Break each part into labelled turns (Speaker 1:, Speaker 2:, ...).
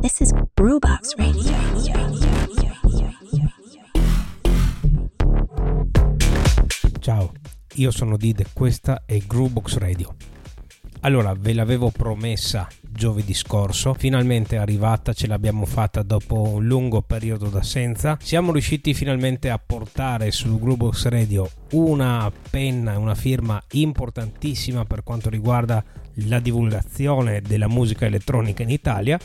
Speaker 1: This is Brewbox Radio.
Speaker 2: Ciao, io sono Did e questa è Groovebox Radio. Allora, ve l'avevo promessa giovedì scorso, finalmente è arrivata, ce l'abbiamo fatta dopo un lungo periodo d'assenza. Siamo riusciti finalmente a portare su Groovebox Radio una penna, una firma importantissima per quanto riguarda la divulgazione della musica elettronica in Italia.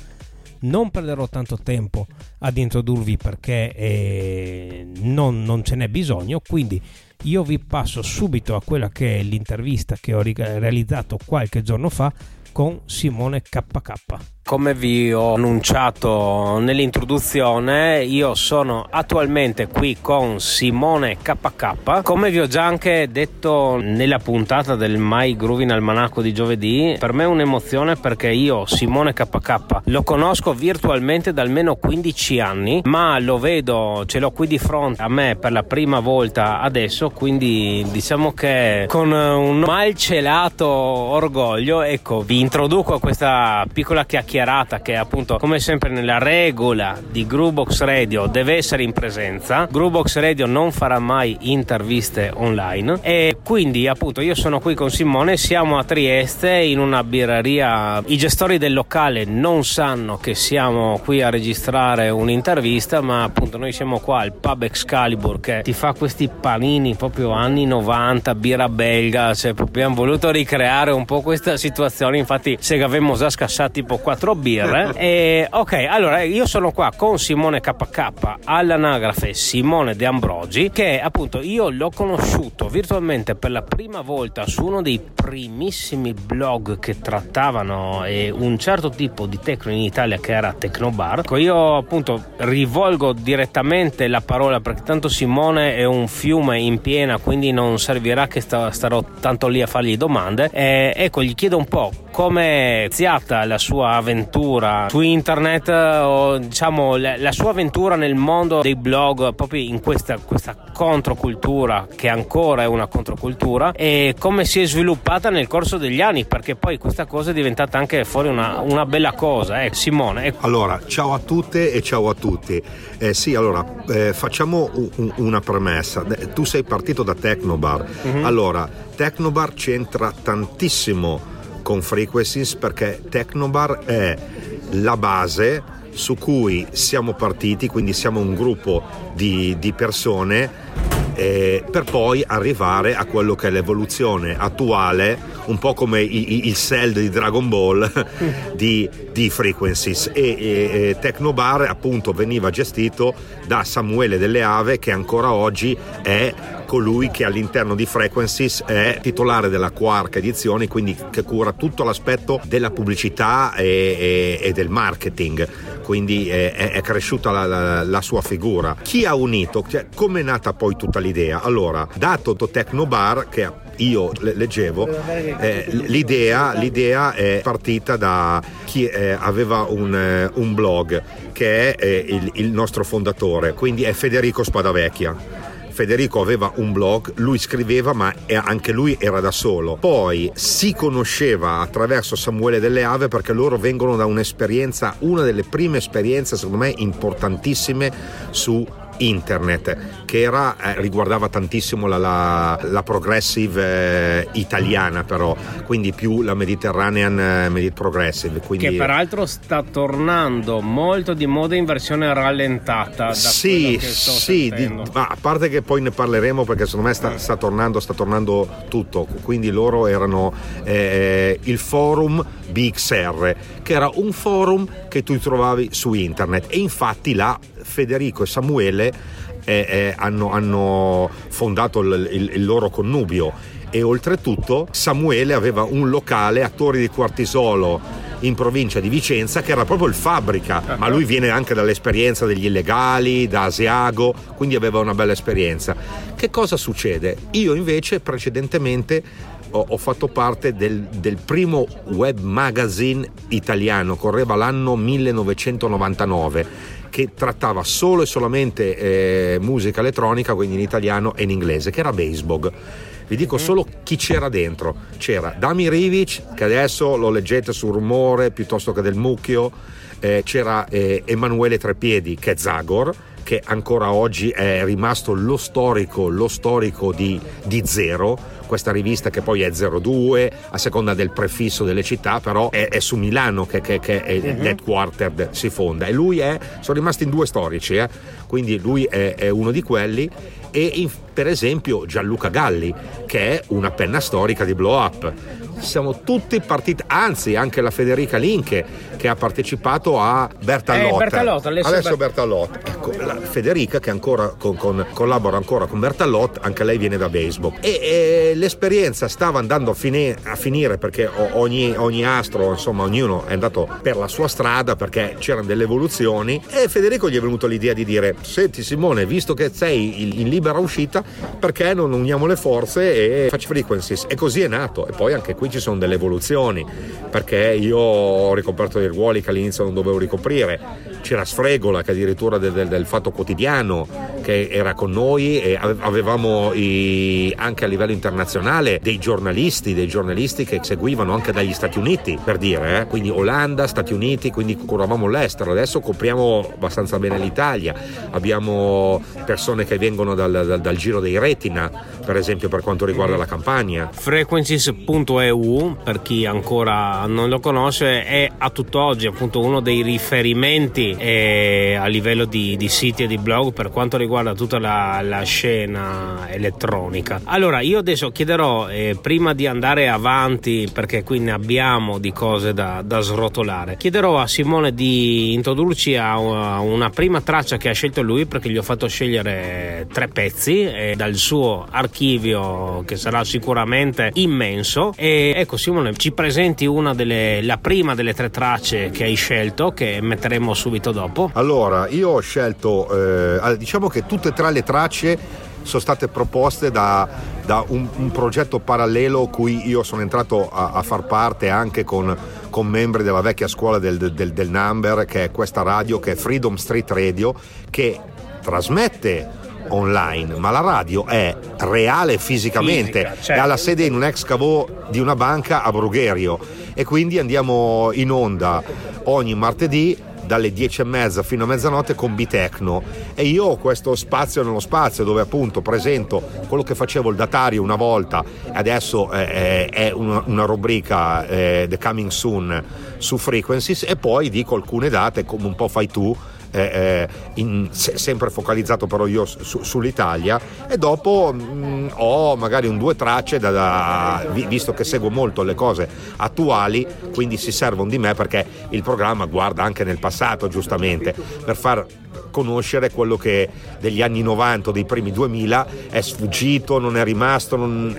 Speaker 2: Non perderò tanto tempo ad introdurvi perché eh, non, non ce n'è bisogno, quindi io vi passo subito a quella che è l'intervista che ho realizzato qualche giorno fa con Simone KK. Come vi ho annunciato nell'introduzione, io sono attualmente qui con Simone KK. Come vi ho già anche detto nella puntata del My Grooving Almanacco di giovedì, per me è un'emozione perché io, Simone KK, lo conosco virtualmente da almeno 15 anni, ma lo vedo, ce l'ho qui di fronte a me per la prima volta adesso, quindi diciamo che con un malcelato orgoglio, ecco, vi introduco a questa piccola chiacchierata chiacchierata che appunto come sempre nella regola di Groovebox Radio deve essere in presenza. Groovebox Radio non farà mai interviste online e quindi appunto io sono qui con Simone, siamo a Trieste in una birreria. I gestori del locale non sanno che siamo qui a registrare un'intervista, ma appunto noi siamo qua al Pub Excalibur che ti fa questi panini proprio anni 90, birra belga, cioè abbiamo voluto ricreare un po' questa situazione, infatti se avevamo già scassato tipo 4 quattro birre. e, ok, allora io sono qua con Simone KK all'anagrafe Simone De Ambrogi, che appunto io l'ho conosciuto virtualmente per la prima volta su uno dei primissimi blog che trattavano eh, un certo tipo di tecno in Italia che era Tecnobar. Ecco, io appunto rivolgo direttamente la parola perché tanto Simone è un fiume in piena, quindi non servirà che sta, starò tanto lì a fargli domande. E, ecco, gli chiedo un po' come è iniziata la sua avventura avventura su internet o diciamo la, la, sua avventura nel mondo dei blog proprio in questa, questa controcultura che ancora è una controcultura e come si è sviluppata nel corso degli anni perché poi questa cosa è diventata anche fuori una, una bella cosa eh. Simone
Speaker 3: ecco. allora ciao a tutte e ciao a tutti eh, sì allora eh, facciamo un, una premessa tu sei partito da Tecnobar mm-hmm. allora Tecnobar c'entra tantissimo con Frequencies perché Technobar è la base su cui siamo partiti, quindi siamo un gruppo di, di persone eh, per poi arrivare a quello che è l'evoluzione attuale, un po' come il, il cell di Dragon Ball di, di Frequencies. E, e, e Tecnobar appunto veniva gestito da Samuele Delle Ave che ancora oggi è colui che all'interno di Frequencies è titolare della Quark edizione, quindi che cura tutto l'aspetto della pubblicità e, e, e del marketing. Quindi è, è cresciuta la, la, la, sua figura. Chi ha unito? Cioè, come è nata poi tutta l'idea? Allora, da Toto Bar, che io leggevo, eh, l'idea, l'idea, è partita da chi eh, aveva un, eh, un, blog che è eh, il, il nostro fondatore, quindi è Federico Spadavecchia Federico aveva un blog, lui scriveva ma anche lui era da solo. Poi si conosceva attraverso Samuele Delle Ave perché loro vengono da un'esperienza, una delle prime esperienze secondo me importantissime su internet che era, eh, riguardava tantissimo la, la, la progressive eh, italiana però. Quindi più la Mediterranean eh, Progressive quindi...
Speaker 2: che peraltro sta tornando molto di moda in versione rallentata
Speaker 3: sì, sì di, ma a parte che poi ne parleremo perché secondo me sta, sta tornando sta tornando tutto. Quindi loro erano eh, il forum BXR che era un forum che tu trovavi su internet. E infatti là Federico e Samuele eh, eh, hanno, hanno, fondato il, il, il loro connubio e oltretutto Samuele aveva un locale a Torri di Quartisolo in provincia di Vicenza che era proprio il fabbrica, uh-huh. ma lui viene anche dall'esperienza degli illegali, da Asiago, quindi aveva una bella esperienza. Che cosa succede? Io invece precedentemente ho, ho fatto parte del, del, primo web magazine italiano, correva l'anno 1999 che trattava solo e solamente eh, musica elettronica, quindi in italiano e in inglese, che era Basebog. vi dico solo chi c'era dentro. C'era Dami Rivic, che adesso lo leggete sul rumore piuttosto che del mucchio, eh, c'era eh, Emanuele Trepiedi, che è Zagor, che ancora oggi è rimasto lo storico, lo storico di, di Zero, questa rivista che poi è 02 a seconda del prefisso delle città, però è, è su Milano che, che, che è uh-huh. l'headquarter si fonda e lui è, sono rimasti in due storici, eh? quindi lui è, è uno di quelli e in, per esempio Gianluca Galli che è una penna storica di Blow Up siamo tutti partiti, anzi anche la Federica Linke che ha partecipato a Bertalotta.
Speaker 2: Eh, Bertalotta
Speaker 3: adesso Bertalotta. Ecco, la Federica che ancora con, con, collabora ancora con Bertalotta, anche lei viene da baseball. E, e l'esperienza stava andando a, fine, a finire perché ogni, ogni, astro, insomma, ognuno è andato per la sua strada perché c'erano delle evoluzioni e Federico gli è venuto l'idea di dire senti Simone, visto che sei in libera uscita, perché non uniamo le forze e facci frequencies? E così è nato. E poi anche qui ci sono delle evoluzioni perché io ho ricoperto dei ruoli che all'inizio non dovevo ricoprire c'era Sfregola che addirittura del, del, del, Fatto Quotidiano che era con noi e avevamo i, anche a livello internazionale dei giornalisti, dei giornalisti che seguivano anche dagli Stati Uniti per dire, eh? quindi Olanda, Stati Uniti, quindi curavamo l'estero, adesso copriamo abbastanza bene l'Italia, abbiamo persone che vengono dal, dal, dal giro dei retina per esempio per quanto riguarda la campagna.
Speaker 2: Frequencies.eu per chi ancora non lo conosce è a tutt'oggi appunto uno dei riferimenti e a livello di, di, siti e di blog per quanto riguarda tutta la, la scena elettronica. Allora, io adesso chiederò, eh, prima di andare avanti, perché qui ne abbiamo di cose da, da srotolare, chiederò a Simone di introdurci a una prima traccia che ha scelto lui, perché gli ho fatto scegliere tre pezzi eh, dal suo archivio che sarà sicuramente immenso. E ecco, Simone, ci presenti una delle, la prima delle tre tracce che hai scelto, che metteremo subito dopo?
Speaker 3: Allora, io ho scelto, eh, diciamo che tutte e tre le tracce sono state proposte da, da un, un, progetto parallelo cui io sono entrato a, a far parte anche con, con, membri della vecchia scuola del, del, del Number, che è questa radio, che è Freedom Street Radio, che trasmette online, ma la radio è reale fisicamente, Fisica, certo. è alla sede in un ex cavò di una banca a Brugherio. E quindi andiamo in onda ogni martedì dalle 10 e mezza fino a mezzanotte con Bitecno. E io ho questo spazio nello spazio dove appunto presento quello che facevo il datario una volta. Adesso eh, è una, una rubrica eh, The Coming Soon su Frequencies. E poi dico alcune date come un po' fai tu eh, in, se, sempre focalizzato però io su, sull'Italia e dopo mh, mm, ho magari un due tracce da, da, visto che seguo molto le cose attuali quindi si servono di me perché il programma guarda anche nel passato giustamente per far conoscere quello che degli anni 90 dei primi 2000 è sfuggito non è rimasto non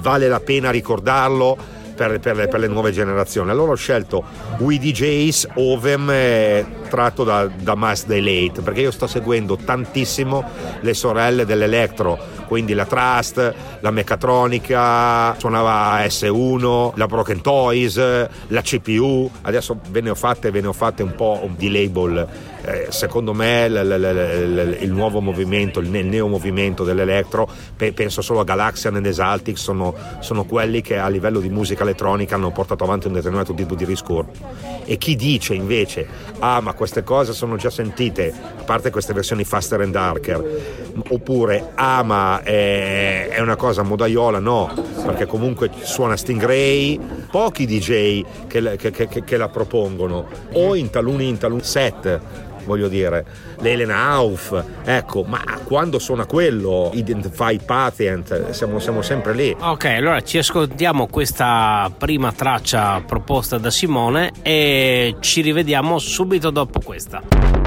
Speaker 3: vale la pena ricordarlo per, per, le, per, le, nuove generazioni. Allora ho scelto We DJs Ovem eh, tratto da, da Mass Delate perché io sto seguendo tantissimo le sorelle dell'Electro, quindi la Trust, la Meccatronica, suonava S1, la Broken Toys, la CPU, adesso ve ne ho fatte, ve ne ho fatte un po' di label eh, secondo me l- l- l- il nuovo movimento, il, ne- neo movimento dell'electro, pe- penso solo a Galaxian e Exaltix, sono, sono, quelli che a livello di musica elettronica hanno portato avanti un determinato tipo di discorso. E chi dice invece, ah ma queste cose sono già sentite, a parte queste versioni faster and darker, oppure ah ma è, è una cosa modaiola, no, perché comunque suona Stingray, pochi DJ che, che, che, che la propongono, o in taluni, in taluni set voglio dire, l'Elena Auf, ecco, ma quando suona quello, Identify Patient, siamo, siamo sempre lì.
Speaker 2: Ok, allora ci ascoltiamo questa prima traccia proposta da Simone e ci rivediamo subito dopo questa.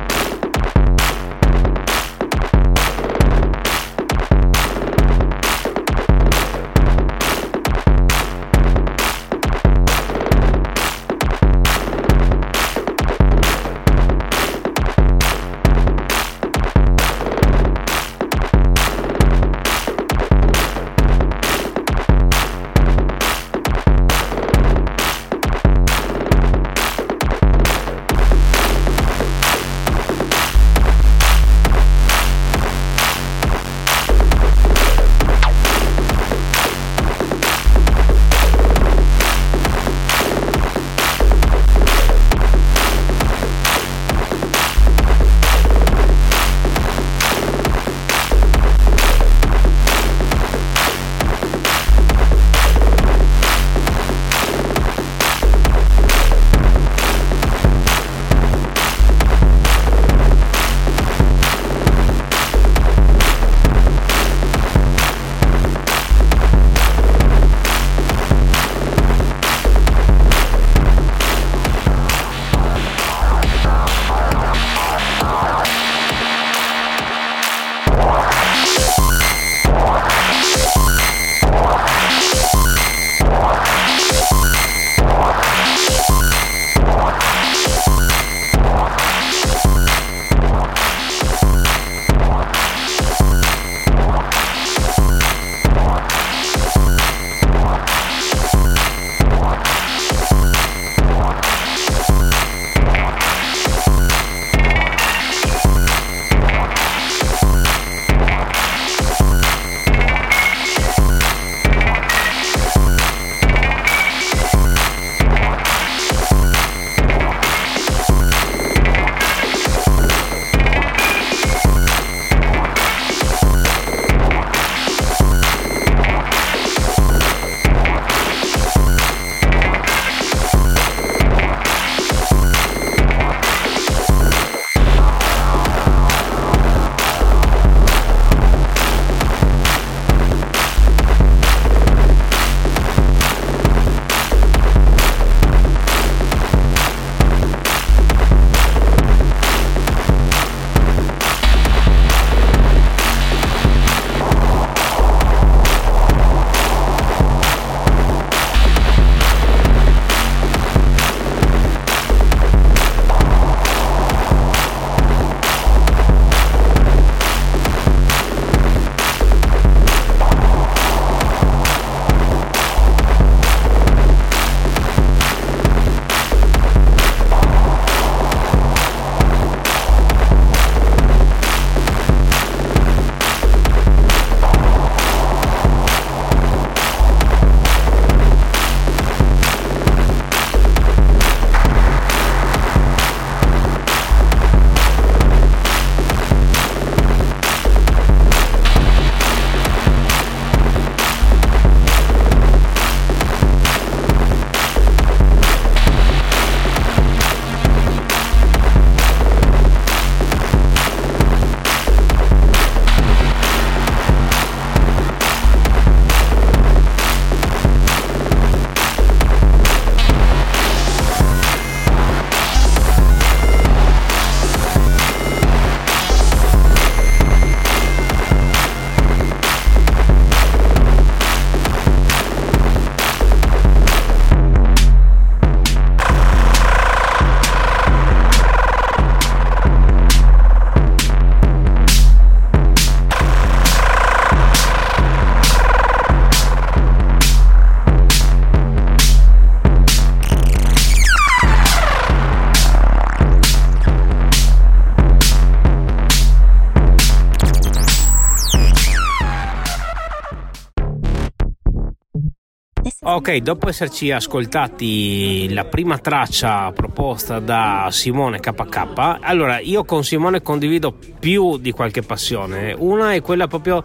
Speaker 2: Ok, dopo esserci ascoltati la prima traccia proposta da Simone KK, allora io con Simone condivido più di qualche passione. Una è quella proprio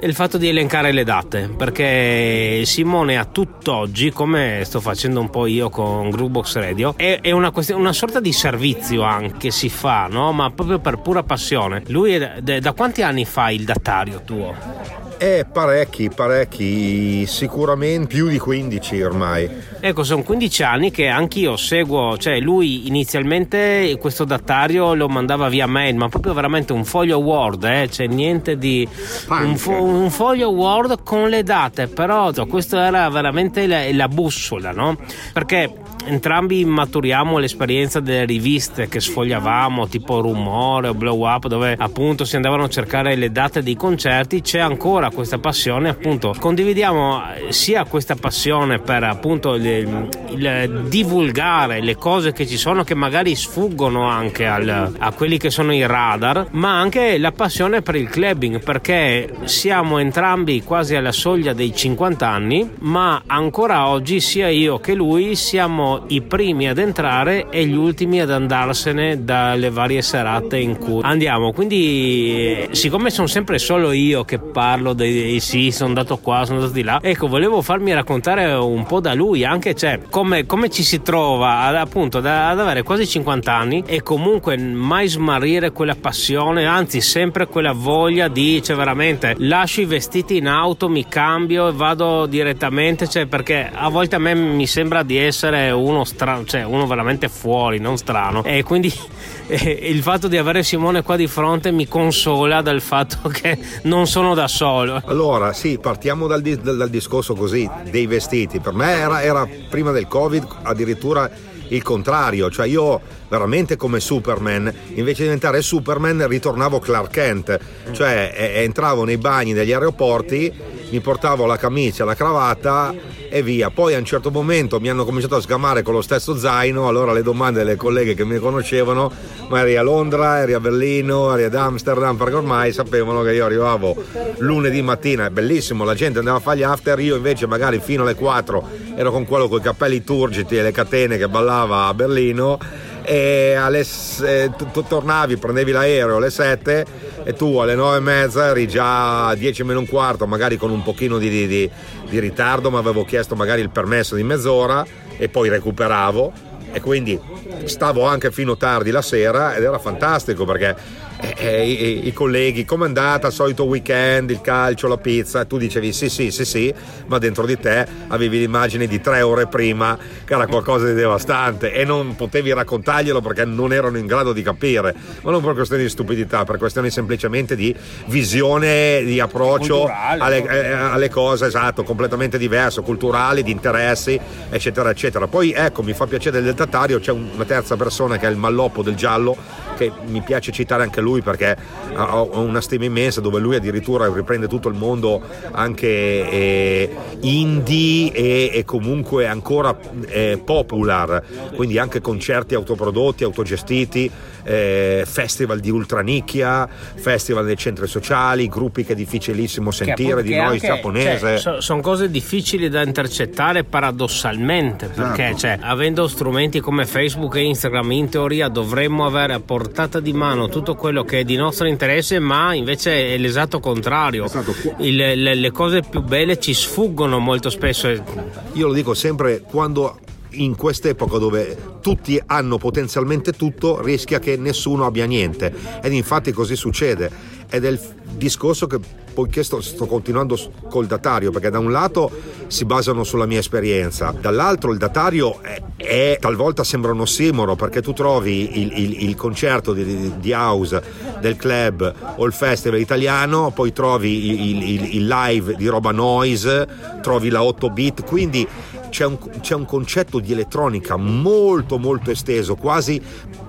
Speaker 2: il fatto di elencare le date, perché Simone a tutt'oggi, come sto facendo un po' io con Groovebox Radio, è, è una, questione, una, sorta di servizio anche si fa, no? ma proprio per pura passione. Lui è, da quanti anni fa il datario tuo?
Speaker 3: Eh, parecchi, parecchi, sicuramente più di 15 ormai.
Speaker 2: Ecco, sono 15 anni che anch'io seguo, cioè lui inizialmente questo datario lo mandava via mail, ma proprio veramente un foglio Word, eh? cioè niente di... Un, fo- un, foglio Word con le date, però questa era veramente la, la bussola, no? Perché entrambi maturiamo l'esperienza delle riviste che sfogliavamo, tipo Rumore o Blow Up, dove appunto si andavano a cercare le date dei concerti, c'è ancora questa passione, appunto, condividiamo eh, sia questa passione per appunto il, il divulgare le cose che ci sono che magari sfuggono anche al, a quelli che sono i radar, ma anche la passione per il clubbing, perché siamo entrambi quasi alla soglia dei 50 anni, ma ancora oggi sia io che lui siamo i primi ad entrare e gli ultimi ad andarsene dalle varie serate in cui andiamo. Quindi, siccome sono sempre solo io che parlo dei sì, sono andato qua, sono andato di là, ecco, volevo farmi raccontare un po' da lui anche cioè, come, come ci si trova ad, appunto ad, ad avere quasi 50 anni e comunque mai smarrire quella passione, anzi, sempre quella voglia di, cioè, veramente lascio i vestiti in auto, mi cambio e vado direttamente, cioè, perché a volte a me mi sembra di essere uno strano, cioè uno veramente fuori, non strano. E quindi eh, il fatto di avere Simone qua di fronte mi consola dal fatto che non sono da solo.
Speaker 3: Allora, sì, partiamo dal, dal, dal discorso così, dei vestiti. Per me era, era prima del Covid addirittura il contrario, cioè io veramente come Superman, invece di diventare Superman ritornavo Clark Kent, cioè eh, entravo nei bagni degli aeroporti, mi portavo la camicia, la cravatta e via. Poi a un certo momento mi hanno cominciato a sgamare con lo stesso zaino, allora le domande delle colleghe che mi conoscevano, ma eri a Londra, eri a Berlino, eri ad Amsterdam, perché ormai sapevano che io arrivavo lunedì mattina, è bellissimo, la gente andava a fare gli after, io invece magari fino alle 4 ero con quello con i capelli turgidi e le catene che ballava a Berlino e alle, eh, tu, tornavi, prendevi l'aereo alle 7 e tu alle 9 e mezza eri già a 10 meno un quarto, magari con un pochino di, di, di ritardo, ma avevo chiesto magari il permesso di mezz'ora e poi recuperavo. E quindi stavo anche fino tardi la sera ed era fantastico perché eh, eh, i, i, colleghi, come è andata, solito weekend, il calcio, la pizza, tu dicevi sì sì sì sì, ma dentro di te avevi l'immagine di tre ore prima che era qualcosa di devastante e non potevi raccontarglielo perché non erano in grado di capire, ma non per questioni di stupidità, per questioni semplicemente di visione, di approccio alle, eh, alle, cose, esatto, completamente diverso, culturali, di interessi, eccetera, eccetera. Poi ecco, mi fa piacere del dettatario, c'è una terza persona che è il malloppo del giallo, che mi piace citare anche lui perché ha una stima immensa dove lui addirittura riprende tutto il mondo anche eh, indie e, e, comunque ancora eh, popular, quindi anche concerti autoprodotti, autogestiti eh, festival di ultranicchia, festival nei centri sociali, gruppi che è difficilissimo sentire di noi giapponese.
Speaker 2: Cioè, sono cose difficili da intercettare paradossalmente, perché certo. cioè, avendo strumenti come Facebook e Instagram in teoria dovremmo avere a portata di mano tutto quello che è di nostro interesse, ma invece è l'esatto contrario. Esatto. Il, le, le cose più belle ci sfuggono molto spesso.
Speaker 3: Io lo dico sempre quando in quest'epoca dove tutti hanno potenzialmente tutto rischia che nessuno abbia niente. Ed infatti così succede. Ed è il discorso che poiché sto, sto, continuando col datario perché da un lato si basano sulla mia esperienza dall'altro il datario è, è talvolta sembra un ossimoro perché tu trovi il, il, il concerto di, di, house del club o il festival italiano poi trovi il, il live di roba noise trovi la 8 bit quindi c'è un, c'è un concetto di elettronica molto molto esteso, quasi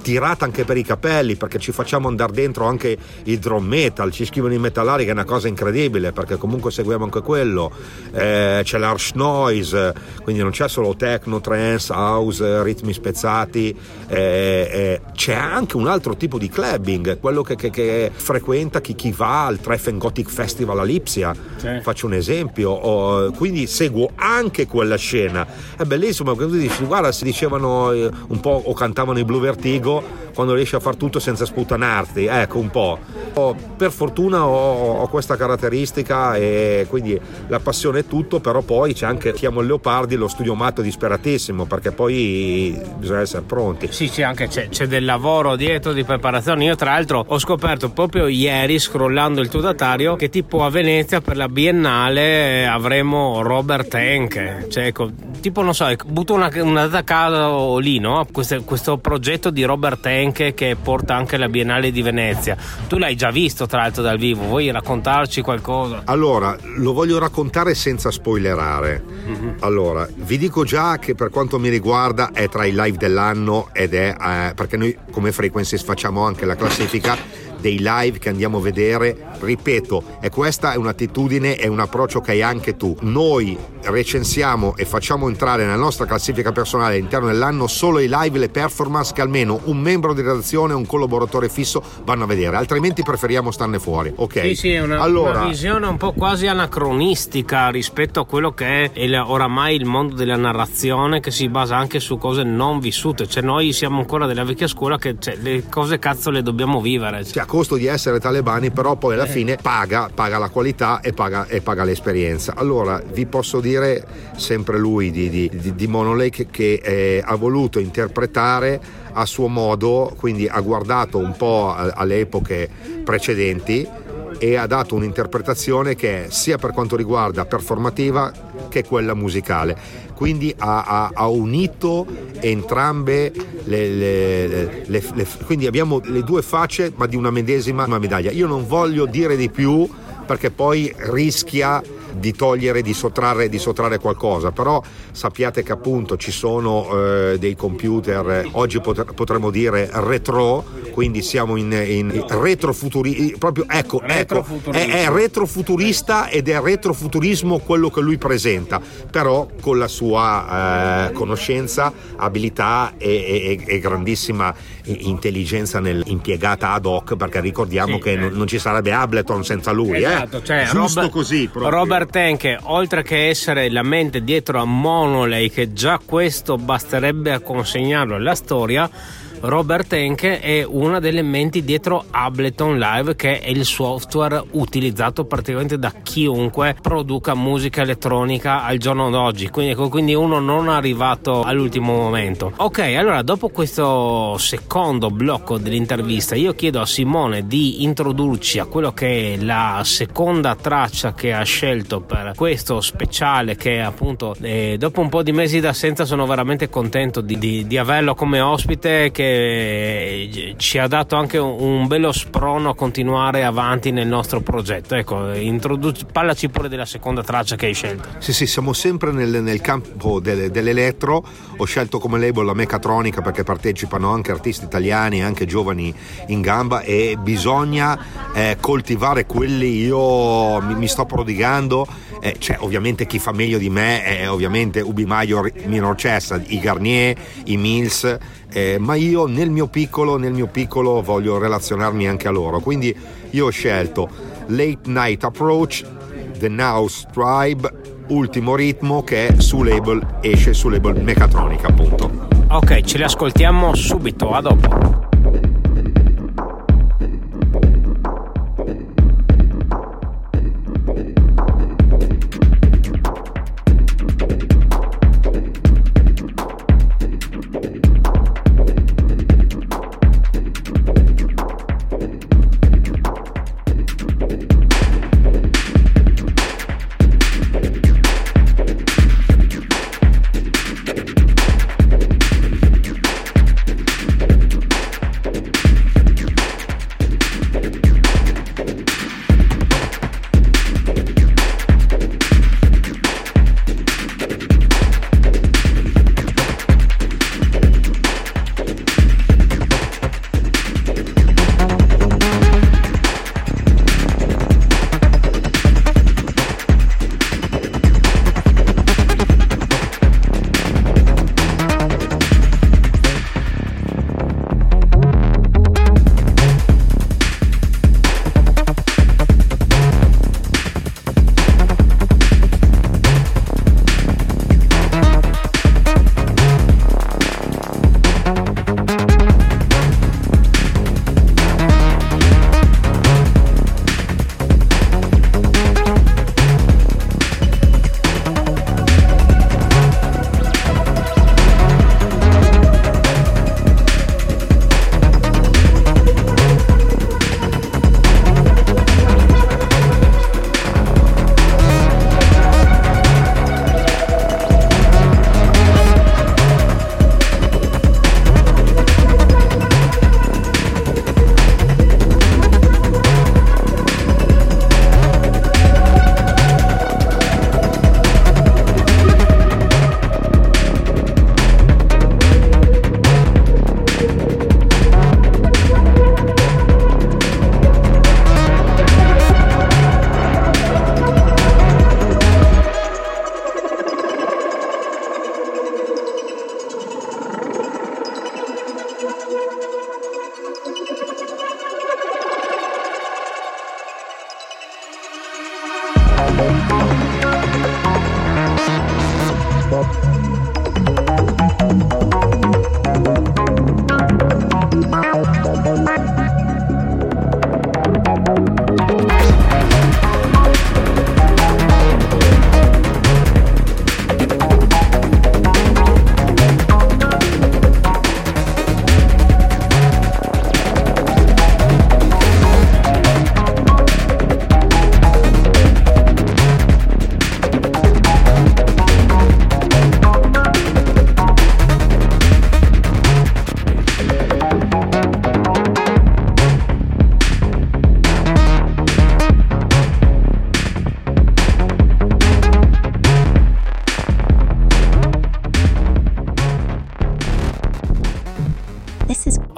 Speaker 3: tirata anche per i capelli perché ci facciamo andare dentro anche il drum metal, ci scrivono i metallari che è una cosa incredibile perché comunque seguiamo anche quello, eh, c'è l'harsh noise, quindi non c'è solo techno, trance, house, ritmi spezzati, eh, eh, c'è anche un altro tipo di clubbing, quello che, che, che frequenta chi, chi, va al Treffen Gothic Festival a Lipsia, sì. faccio un esempio, oh, quindi seguo anche quella scena, è bellissimo perché tu dici guarda si dicevano eh, un po' o cantavano i Blue Vertigo quando riesci a far tutto senza sputtanarti, ecco un po'. Per fortuna ho, ho, questa caratteristica e quindi la passione è tutto, però poi c'è anche, chiamo il Leopardi, lo studio matto disperatissimo perché poi bisogna essere pronti.
Speaker 2: Sì, sì, anche c'è, c'è del lavoro dietro di preparazione. Io tra l'altro ho scoperto proprio ieri, scrollando il tuo datario, che tipo a Venezia per la Biennale avremo Robert Henke, cioè ecco, tipo non so, butto una, una data a caso lì, no? Questo, questo progetto di Robert Robert Henke che porta anche la Biennale di Venezia. Tu l'hai già visto tra l'altro dal vivo, vuoi raccontarci qualcosa?
Speaker 3: Allora, lo voglio raccontare senza spoilerare. Mm-hmm. Allora, vi dico già che per quanto mi riguarda è tra i live dell'anno ed è eh, perché noi come Frequencies facciamo anche la classifica dei live che andiamo a vedere. Ripeto, e questa è un'attitudine e un approccio che hai anche tu. Noi recensiamo e facciamo entrare nella nostra classifica personale all'interno dell'anno solo i live, le performance che almeno un membro di redazione o un collaboratore fisso vanno a vedere, altrimenti preferiamo starne fuori. Ok?
Speaker 2: Sì, sì, è una, allora, una visione un po' quasi anacronistica rispetto a quello che è il, oramai il mondo della narrazione che si basa anche su cose non vissute. Cioè, noi siamo ancora della vecchia scuola che cioè, le cose cazzo le dobbiamo vivere.
Speaker 3: Cioè, costo di essere talebani, però poi alla eh. fine paga, paga la qualità e paga, e paga, l'esperienza. Allora vi posso dire sempre lui di, di, di, di Monolake che eh, ha voluto interpretare a suo modo, quindi ha guardato un po' alle epoche precedenti e ha dato un'interpretazione che è sia per quanto riguarda performativa che quella musicale. Quindi ha, ha, ha unito entrambe le, le, le, le, quindi abbiamo le due facce ma di una medesima medaglia. Io non voglio dire di più perché poi rischia di togliere, di sottrarre, di sottrarre qualcosa, però sappiate che appunto ci sono eh, dei computer, oggi potre, potremmo dire retro, quindi siamo in, in retrofuturi, proprio ecco, ecco è, è retrofuturista ed è retrofuturismo quello che lui presenta, però con la sua eh, conoscenza, abilità e, e, e, grandissima intelligenza nel, impiegata ad hoc, perché ricordiamo sì, che eh. non, non, ci sarebbe Ableton senza lui, eh. esatto,
Speaker 2: eh? cioè, giusto Robert, così. Proprio. Robert Tenke, oltre che essere la mente dietro a Monolay, che già questo basterebbe a consegnarlo alla storia, Robert Henke è una delle menti dietro Ableton Live che è il software utilizzato praticamente da chiunque produca musica elettronica al giorno d'oggi. Quindi, quindi uno non è arrivato all'ultimo momento. Ok allora dopo questo secondo blocco dell'intervista io chiedo a Simone di introdurci a quello che è la seconda traccia che ha scelto per questo speciale che appunto eh, dopo un po' di mesi d'assenza sono veramente contento di, di, di averlo come ospite che ci ha dato anche un bello sprono a continuare avanti nel nostro progetto. Ecco, introdu- parlaci pure della seconda traccia che hai scelto.
Speaker 3: Sì, sì, siamo sempre nel, nel campo del, dell'elettro. Ho scelto come label la Mechatronica perché partecipano anche artisti italiani, anche giovani in gamba e bisogna eh, coltivare quelli. Io mi, mi sto prodigando. Eh, cioè, ovviamente chi fa meglio di me è ovviamente Ubi Major, Minor Chess, i Garnier, i Mills eh, ma io nel mio piccolo, nel mio piccolo voglio relazionarmi anche a loro. Quindi io ho scelto Late Night Approach, The Now Tribe, Ultimo Ritmo che è su label, esce su label Mechatronica appunto.
Speaker 2: Ok, ce li ascoltiamo subito, a dopo.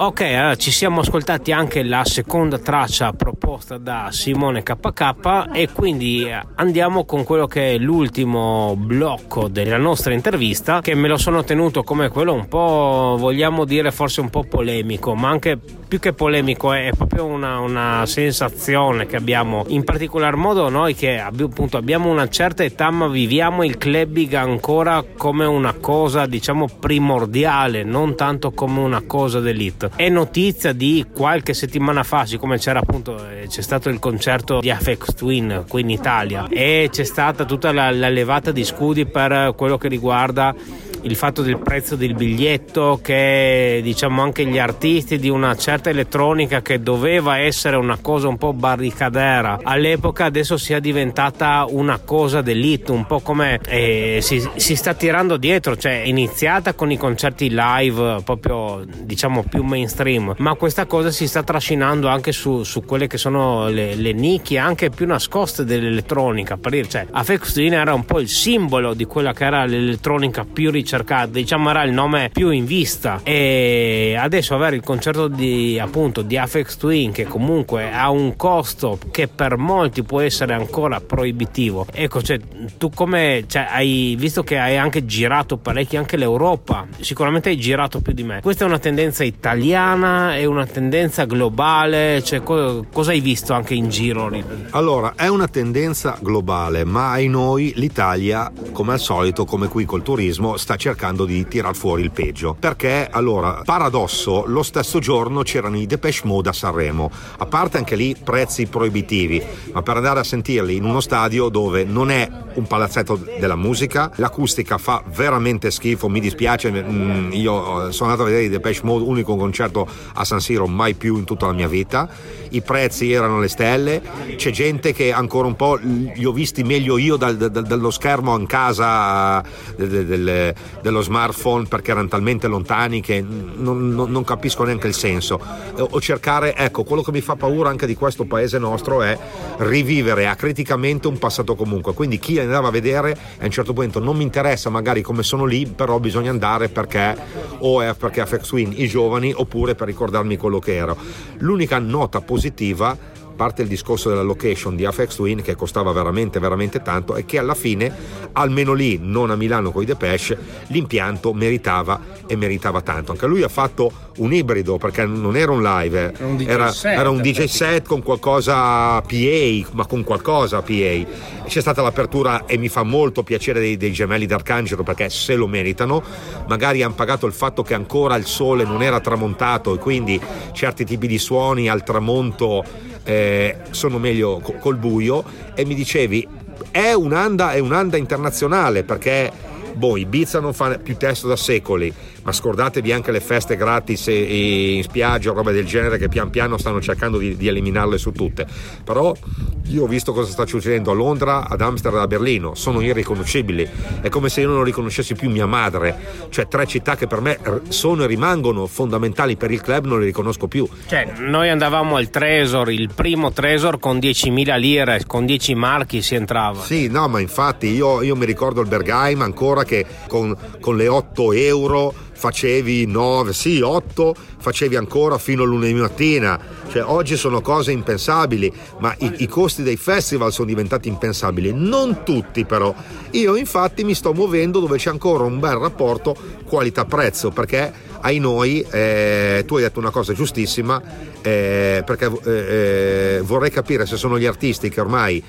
Speaker 2: Ok, allora ci siamo ascoltati anche la seconda traccia proposta da Simone KK e quindi andiamo con quello che è l'ultimo blocco della nostra intervista che me lo sono tenuto come quello un po' vogliamo dire forse un po' polemico ma anche più che polemico è proprio una, una sensazione che abbiamo. In particolar modo noi che appunto abbiamo una certa età ma viviamo il clubbing ancora come una cosa diciamo primordiale non tanto come una cosa d'elite. È notizia di qualche settimana fa siccome c'era appunto eh, c'è stato il concerto di Afex Twin qui in Italia e c'è stata tutta la, la levata di scudi per quello che riguarda il fatto del prezzo del biglietto che diciamo anche gli artisti di una certa elettronica che doveva essere una cosa un po' barricadera all'epoca adesso sia diventata una cosa d'elite un po' come eh, si, si, sta tirando dietro cioè è iniziata con i concerti live proprio diciamo più mainstream. Ma questa cosa si sta trascinando anche su, su quelle che sono le, le, nicchie anche più nascoste dell'elettronica. Per dire cioè Afex era un po' il simbolo di quella che era l'elettronica più ricercata cercato, diciamo era il nome più in vista e adesso avere il concerto di appunto di Afex Twin che comunque ha un costo che per molti può essere ancora proibitivo. Ecco, cioè, tu come cioè, hai visto che hai anche girato parecchio anche l'Europa, sicuramente hai girato più di me. Questa è una tendenza italiana, è una tendenza globale, cioè, co- cosa hai visto anche in giro?
Speaker 3: Allora, è una tendenza globale, ma ai noi l'Italia, come al solito, come qui col turismo, sta di tirar fuori il peggio. Perché allora, paradosso, lo stesso giorno c'erano i Depeche Mode a Sanremo. A parte anche lì prezzi proibitivi, ma per andare a sentirli in uno stadio dove non è un palazzetto della musica, l'acustica fa veramente schifo, mi dispiace, mm, io sono andato a vedere i Depeche Mode, unico concerto a San Siro mai più in tutta la mia vita. I prezzi erano le stelle, c'è gente che ancora un po' li ho visti meglio io dal, dal, dallo schermo in casa del, del, dello smartphone perché erano talmente lontani che non, non, non, capisco neanche il senso. O cercare, ecco, quello che mi fa paura anche di questo paese nostro è rivivere acriticamente un passato comunque. Quindi chi andava a vedere a un certo punto non mi interessa magari come sono lì, però bisogna andare perché o è perché a Fex Win i giovani oppure per ricordarmi quello che ero. L'unica nota positiva parte il discorso della location di Afex Twin che costava veramente veramente tanto e che alla fine almeno lì non a Milano con i Depeche l'impianto meritava e meritava tanto. Anche lui ha fatto un ibrido perché non era un live era un DJ era, set, era un DJ set con qualcosa PA ma con qualcosa PA c'è stata l'apertura e mi fa molto piacere dei, dei gemelli d'Arcangelo perché se lo meritano. Magari hanno pagato il fatto che ancora il sole non era tramontato e quindi certi tipi di suoni al tramonto eh, sono meglio col buio e mi dicevi è un'anda, è un'anda internazionale perché boh, Ibiza non fa più testo da secoli ma scordatevi anche le feste gratis in spiaggia o roba del genere che pian piano stanno cercando di, di, eliminarle su tutte. Però io ho visto cosa sta succedendo a Londra, ad Amsterdam, a Berlino, sono irriconoscibili. È come se io non riconoscessi più mia madre, cioè tre città che per me sono e rimangono fondamentali per il club, non le riconosco più.
Speaker 2: Cioè, noi andavamo al Tresor, il primo Tresor con 10.000 lire, con 10 marchi si entrava.
Speaker 3: Sì, no, ma infatti io, io mi ricordo il Bergheim ancora che con, con le 8 euro facevi 9, sì 8, facevi ancora fino a lunedì mattina, cioè oggi sono cose impensabili, ma i, i, costi dei festival sono diventati impensabili, non tutti però. Io infatti mi sto muovendo dove c'è ancora un bel rapporto qualità-prezzo, perché ai noi, eh, tu hai detto una cosa giustissima, eh, perché eh, eh vorrei capire se sono gli artisti che ormai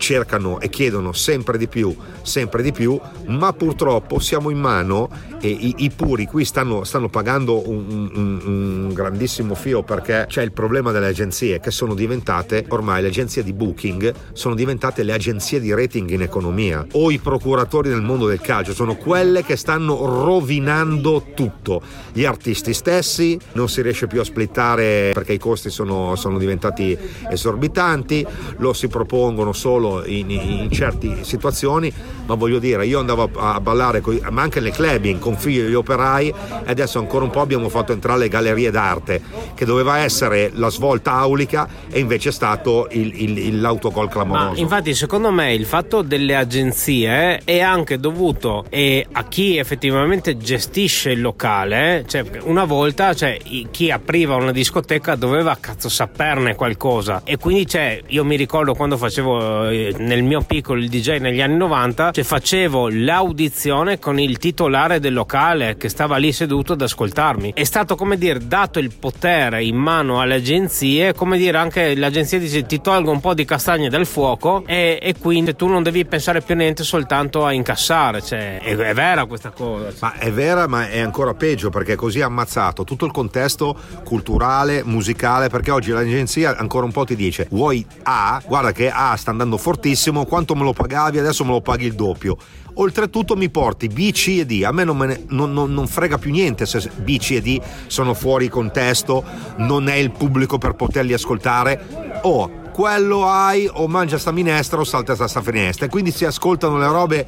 Speaker 3: cercano e chiedono sempre di più, sempre di più, ma purtroppo siamo in mano e i, i puri qui stanno, stanno pagando un, un, un, grandissimo fio perché c'è il problema delle agenzie che sono diventate ormai le agenzie di booking, sono diventate le agenzie di rating in economia o i procuratori nel mondo del calcio, sono quelle che stanno rovinando tutto. Gli artisti stessi non si riesce più a splittare perché i costi sono, sono diventati esorbitanti, lo si propongono solo in, in certe situazioni, ma voglio dire, io andavo a, a ballare, coi, ma anche nel clubbing con figli degli operai e adesso ancora un po' abbiamo fatto entrare le gallerie d'arte, che doveva essere la svolta aulica e invece è stato il, il, il, l'autogol clamoroso.
Speaker 2: Ma infatti secondo me il fatto delle agenzie è anche dovuto a chi effettivamente gestisce il locale, cioè una volta cioè, chi apriva una discoteca doveva cazzo saperne qualcosa e quindi cioè, io mi ricordo quando facevo nel mio piccolo il DJ negli anni 90, cioè, facevo l'audizione con il titolare del locale che stava lì seduto ad ascoltarmi. È stato come dire dato il potere in mano alle agenzie, come dire anche l'agenzia dice ti tolgo un po' di castagne dal fuoco e, e quindi tu non devi pensare più niente soltanto a incassare, cioè, è, è vera questa cosa.
Speaker 3: Ma è vera ma è ancora peggio perché così ha ammazzato tutto il contesto culturale, musicale, perché oggi l'agenzia ancora un po' ti dice vuoi A, guarda che A sta andando fortissimo, quanto me lo pagavi, adesso me lo paghi il doppio oltretutto mi porti B, C e D. A me non, me ne, non, non, non, frega più niente se B, C e D sono fuori contesto, non è il pubblico per poterli ascoltare. O quello hai o mangia sta minestra o salta sta finestra. E quindi si ascoltano le robe,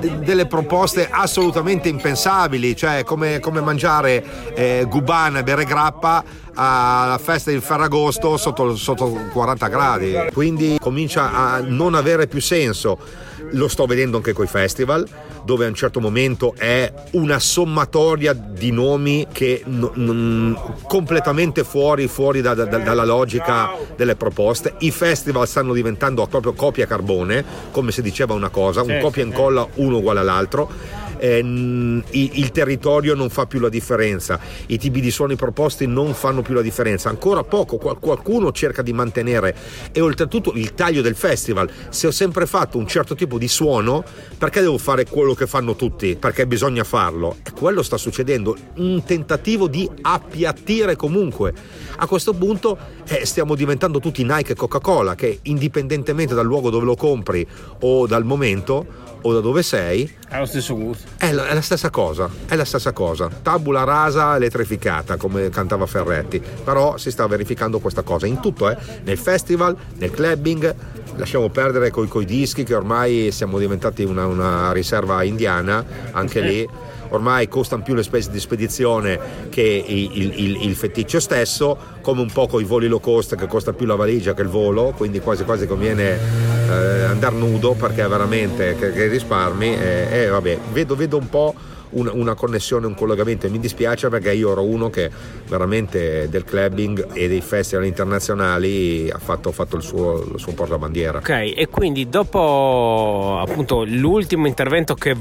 Speaker 3: de, delle proposte assolutamente impensabili, cioè come, come mangiare eh, gubana e bere grappa alla festa di Ferragosto sotto, sotto 40 gradi. Quindi comincia a non avere più senso lo sto vedendo anche con i festival, dove a un certo momento è una sommatoria di nomi che n- n- completamente fuori, fuori da, da, dalla logica delle proposte. I festival stanno diventando proprio copia carbone, come si diceva una cosa, un copia e incolla uno uguale all'altro eh, il territorio non fa più la differenza, i tipi di suoni proposti non fanno più la differenza, ancora poco qualcuno cerca di mantenere e oltretutto il taglio del festival, se ho sempre fatto un certo tipo di suono, perché devo fare quello che fanno tutti? Perché bisogna farlo. E quello sta succedendo, un tentativo di appiattire comunque. A questo punto eh, stiamo diventando tutti Nike e Coca-Cola che indipendentemente dal luogo dove lo compri o dal momento o da dove sei
Speaker 2: è lo stesso gusto.
Speaker 3: è la, è la, stessa cosa è la stessa cosa. Tabula rasa elettrificata come cantava Ferretti però si sta verificando questa cosa in tutto eh? nel festival nel clubbing lasciamo perdere coi, coi dischi che ormai siamo diventati una, una riserva indiana anche lì ormai costano più le spese di spedizione che il, il, il feticcio stesso, come un po' con i voli low cost che costa più la valigia che il volo, quindi quasi quasi conviene eh, andare nudo perché veramente che, che risparmi e, e vabbè, vedo, vedo un po' una, una connessione, un collegamento e mi dispiace perché io ero uno che veramente del clubbing e dei festival internazionali ha fatto, fatto il, suo, il suo portabandiera.
Speaker 2: Ok, e quindi dopo appunto l'ultimo intervento che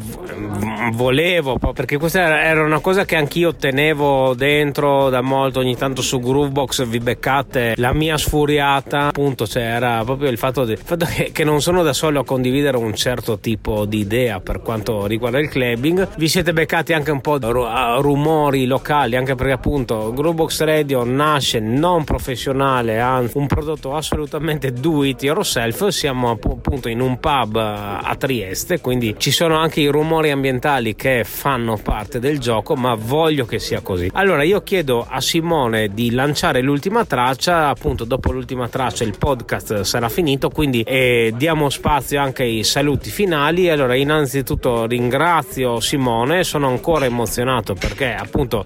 Speaker 2: volevo, perché questa era una cosa che anch'io tenevo dentro da molto, ogni tanto su Groovebox vi beccate la mia sfuriata, appunto c'era cioè proprio il fatto, di, il fatto che, che non sono da solo a condividere un certo tipo di idea per quanto riguarda il clubbing, vi siete beccati anche un po' rumori locali, anche perché appunto Groovebox Radio nasce non professionale, anzi un prodotto assolutamente do it yourself, siamo appunto in un pub a Trieste, quindi ci sono anche i rumori ambientali che fanno parte del gioco, ma voglio che sia così. Allora io chiedo a Simone di lanciare l'ultima traccia, appunto dopo l'ultima traccia il podcast sarà finito, quindi eh, diamo spazio anche ai saluti finali. Allora innanzitutto ringrazio Simone sono ancora emozionato perché appunto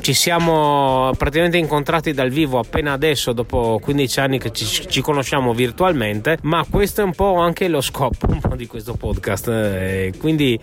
Speaker 2: ci siamo praticamente incontrati dal vivo appena adesso dopo 15 anni che ci, ci conosciamo virtualmente ma questo è un po' anche lo scopo di questo podcast eh, quindi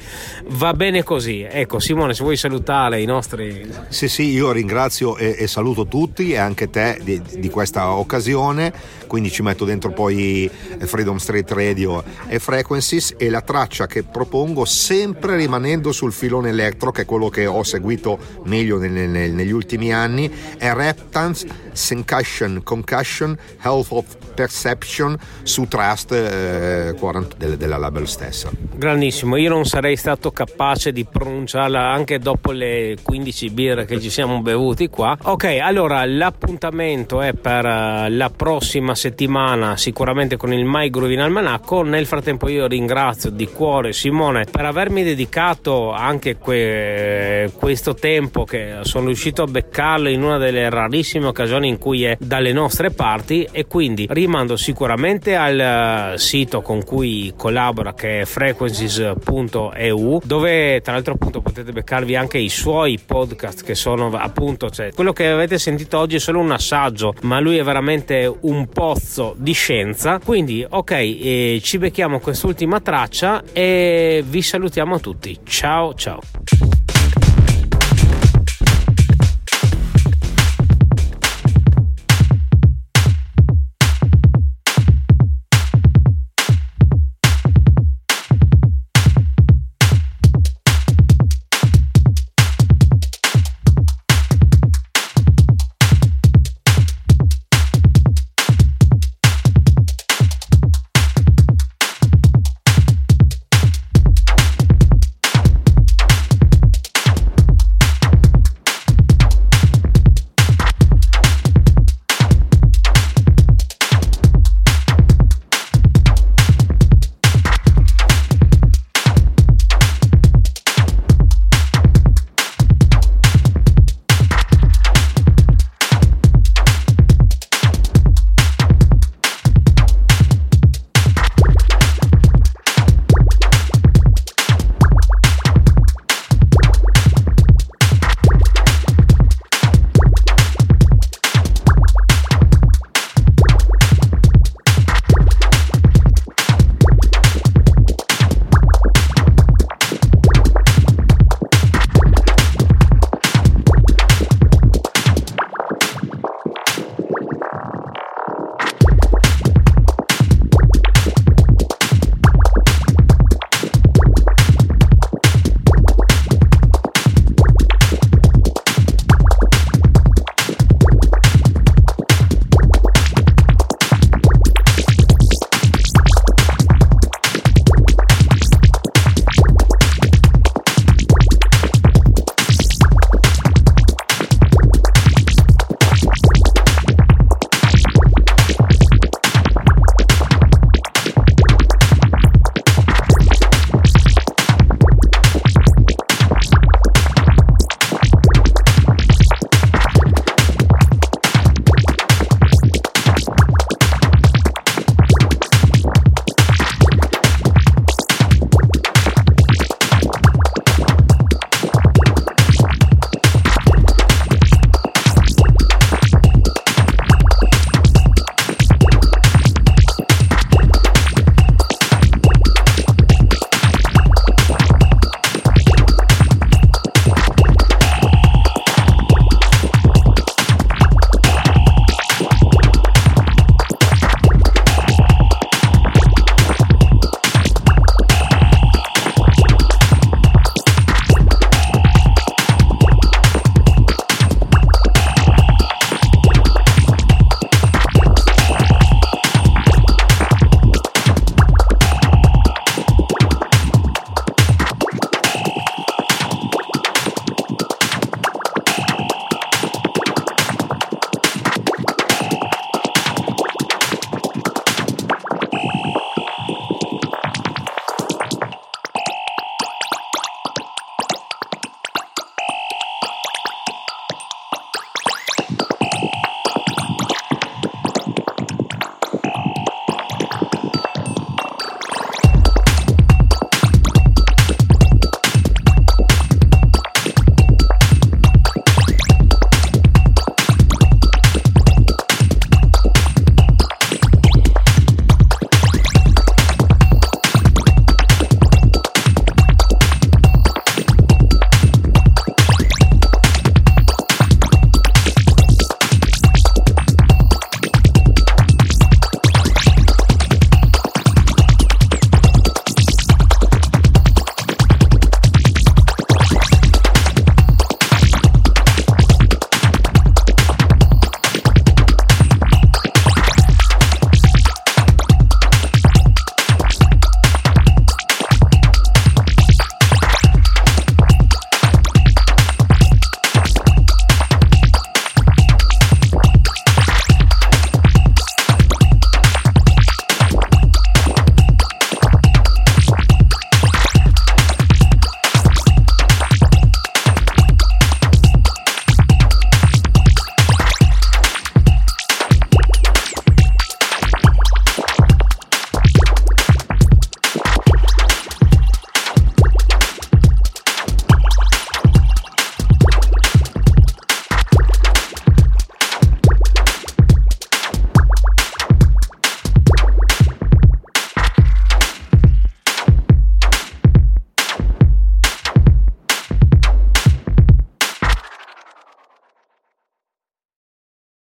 Speaker 2: va bene così. Ecco Simone se vuoi salutare i nostri
Speaker 3: sì sì io ringrazio e, e saluto tutti e anche te di, di questa occasione. Quindi ci metto dentro poi Freedom Street Radio e Frequencies e la traccia che propongo sempre rimanendo sul filone electro che è quello che ho seguito meglio nel, nel, negli ultimi anni è Reptance Concussion Concussion Health of Perception su Trust eh, 40 della, della label stessa.
Speaker 2: Grandissimo. Io non sarei stato capace di pronunciarla anche dopo le 15 birre che ci siamo bevuti qua. Ok allora l'appuntamento è per uh, la prossima settimana sicuramente con il My Groove in Almanacco. Nel frattempo io ringrazio di cuore Simone per avermi dedicato anche que- questo tempo che sono riuscito a beccarlo in una delle rarissime occasioni in cui è dalle nostre parti. E quindi rimando sicuramente al eh, sito con cui collabora che è frequencies.eu dove tra l'altro appunto potete beccarvi anche i suoi podcast che sono appunto cioè, quello che avete sentito oggi è solo un assaggio ma lui è veramente un pozzo di scienza. Quindi ok eh, ci becchiamo quest'ultima traccia e vi salutiamo tutti. Ciao ciao